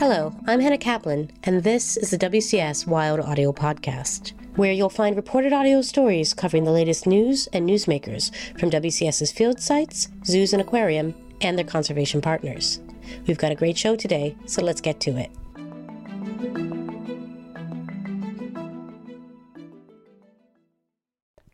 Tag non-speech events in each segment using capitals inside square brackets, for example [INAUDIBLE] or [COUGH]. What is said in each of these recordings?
Hello, I'm Hannah Kaplan, and this is the WCS Wild Audio Podcast, where you'll find reported audio stories covering the latest news and newsmakers from WCS's field sites, zoos and aquarium, and their conservation partners. We've got a great show today, so let's get to it.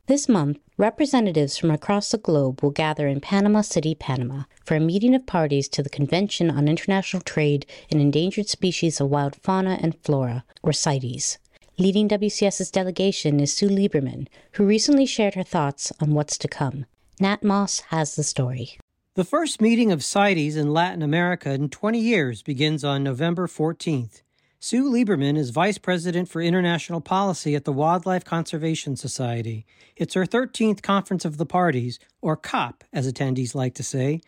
This month, representatives from across the globe will gather in Panama City, Panama, for a meeting of parties to the Convention on International Trade in Endangered Species of Wild Fauna and Flora, or CITES. Leading WCS's delegation is Sue Lieberman, who recently shared her thoughts on what's to come. Nat Moss has the story. The first meeting of CITES in Latin America in 20 years begins on November 14th. Sue Lieberman is Vice President for International Policy at the Wildlife Conservation Society. It's her 13th Conference of the Parties, or COP, as attendees like to say.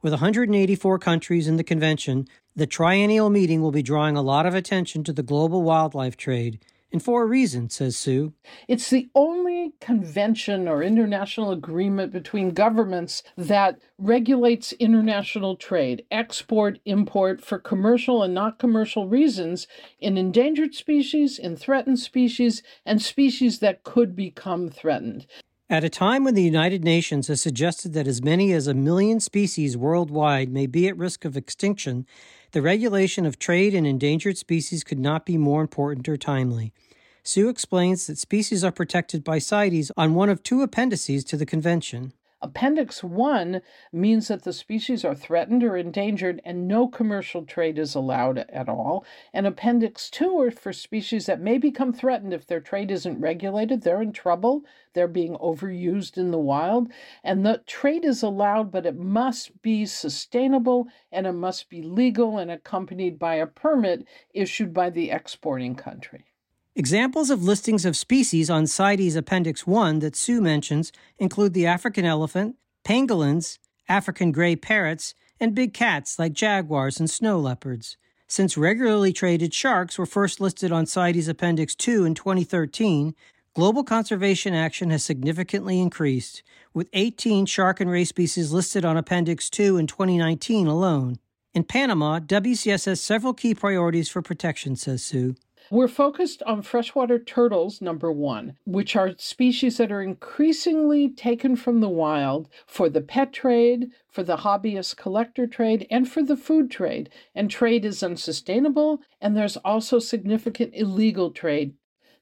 With 184 countries in the convention, the triennial meeting will be drawing a lot of attention to the global wildlife trade, and for a reason, says Sue. It's the only convention or international agreement between governments that regulates international trade, export, import for commercial and not commercial reasons in endangered species, in threatened species, and species that could become threatened. At a time when the United Nations has suggested that as many as a million species worldwide may be at risk of extinction, the regulation of trade in endangered species could not be more important or timely. Sue explains that species are protected by CITES on one of two appendices to the convention. Appendix 1 means that the species are threatened or endangered and no commercial trade is allowed at all. And Appendix 2 are for species that may become threatened if their trade isn't regulated. They're in trouble. They're being overused in the wild. And the trade is allowed, but it must be sustainable and it must be legal and accompanied by a permit issued by the exporting country. Examples of listings of species on CITES Appendix 1 that Sue mentions include the African elephant, pangolins, African gray parrots, and big cats like jaguars and snow leopards. Since regularly traded sharks were first listed on CITES Appendix 2 in 2013, global conservation action has significantly increased, with 18 shark and ray species listed on Appendix 2 in 2019 alone. In Panama, WCS has several key priorities for protection, says Sue. We're focused on freshwater turtles, number one, which are species that are increasingly taken from the wild for the pet trade, for the hobbyist collector trade, and for the food trade. And trade is unsustainable, and there's also significant illegal trade.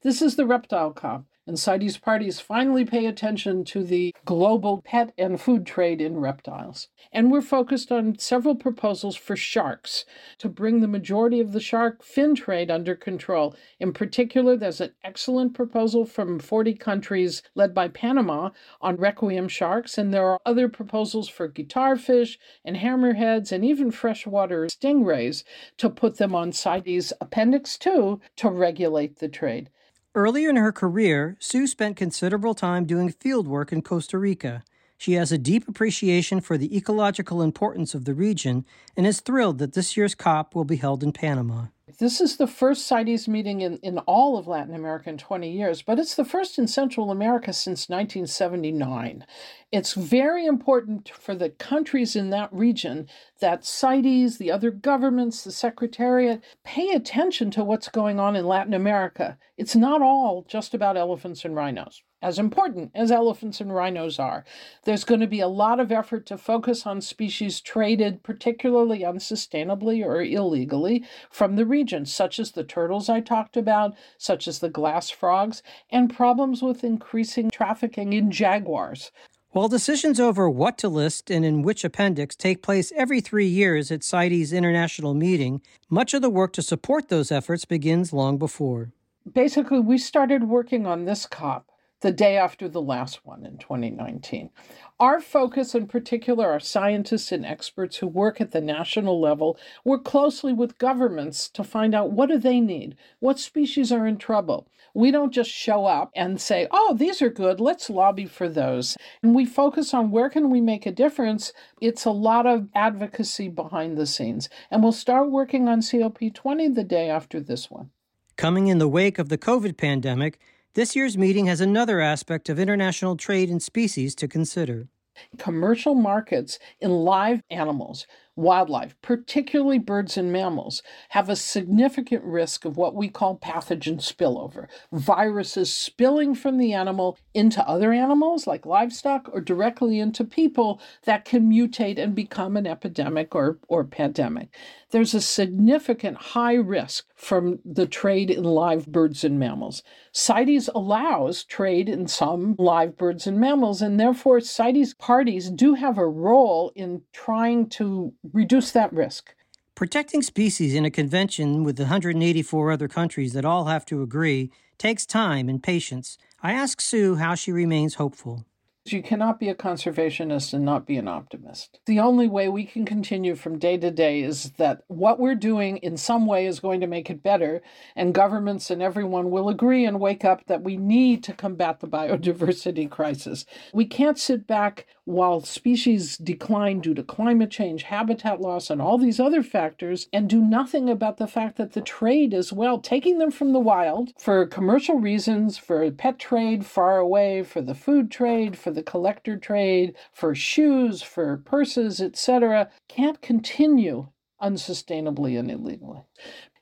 This is the reptile cop and CITES parties finally pay attention to the global pet and food trade in reptiles. And we're focused on several proposals for sharks to bring the majority of the shark fin trade under control. In particular, there's an excellent proposal from 40 countries led by Panama on requiem sharks, and there are other proposals for guitarfish and hammerheads and even freshwater stingrays to put them on CITES Appendix 2 to regulate the trade. Earlier in her career, Sue spent considerable time doing field work in Costa Rica. She has a deep appreciation for the ecological importance of the region and is thrilled that this year's COP will be held in Panama. This is the first CITES meeting in, in all of Latin America in 20 years, but it's the first in Central America since 1979. It's very important for the countries in that region that CITES, the other governments, the Secretariat pay attention to what's going on in Latin America. It's not all just about elephants and rhinos as important as elephants and rhinos are. There's going to be a lot of effort to focus on species traded particularly unsustainably or illegally from the region, such as the turtles I talked about, such as the glass frogs, and problems with increasing trafficking in jaguars. While decisions over what to list and in which appendix take place every three years at CITES International Meeting, much of the work to support those efforts begins long before. Basically, we started working on this COP the day after the last one in 2019. Our focus, in particular, are scientists and experts who work at the national level, work closely with governments to find out what do they need, what species are in trouble. We don't just show up and say, "Oh, these are good, let's lobby for those." And we focus on where can we make a difference. It's a lot of advocacy behind the scenes. And we'll start working on COP20 the day after this one. Coming in the wake of the COVID pandemic, this year's meeting has another aspect of international trade in species to consider. Commercial markets in live animals wildlife, particularly birds and mammals, have a significant risk of what we call pathogen spillover viruses spilling from the animal into other animals like livestock or directly into people that can mutate and become an epidemic or, or pandemic. There's a significant high risk from the trade in live birds and mammals. CITES allows trade in some live birds and mammals, and therefore CITES parties do have a role in trying to reduce that risk. Protecting species in a convention with 184 other countries that all have to agree takes time and patience. I ask Sue how she remains hopeful. You cannot be a conservationist and not be an optimist. The only way we can continue from day to day is that what we're doing in some way is going to make it better, and governments and everyone will agree and wake up that we need to combat the [LAUGHS] biodiversity crisis. We can't sit back while species decline due to climate change, habitat loss, and all these other factors, and do nothing about the fact that the trade as well, taking them from the wild for commercial reasons, for pet trade far away, for the food trade, for the collector trade, for shoes, for purses, etc., can't continue unsustainably and illegally.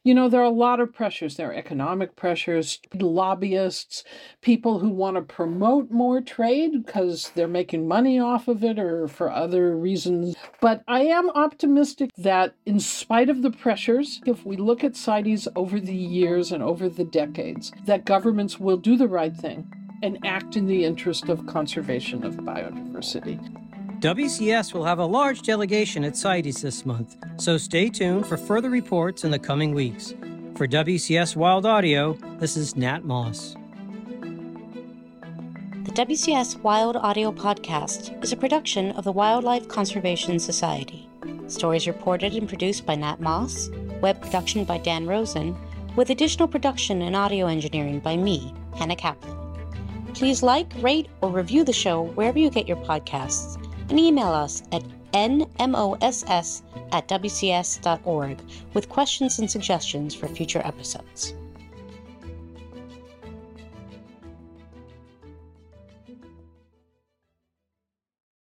You know, there are a lot of pressures. There are economic pressures, lobbyists, people who want to promote more trade because they're making money off of it or for other reasons. But I am optimistic that, in spite of the pressures, if we look at CITES over the years and over the decades, that governments will do the right thing and act in the interest of conservation of biodiversity. WCS will have a large delegation at CITES this month, so stay tuned for further reports in the coming weeks. For WCS Wild Audio, this is Nat Moss. The WCS Wild Audio Podcast is a production of the Wildlife Conservation Society. Stories reported and produced by Nat Moss, web production by Dan Rosen, with additional production and audio engineering by me, Hannah Kaplan. Please like, rate, or review the show wherever you get your podcasts and email us at nmoss at wcs.org with questions and suggestions for future episodes.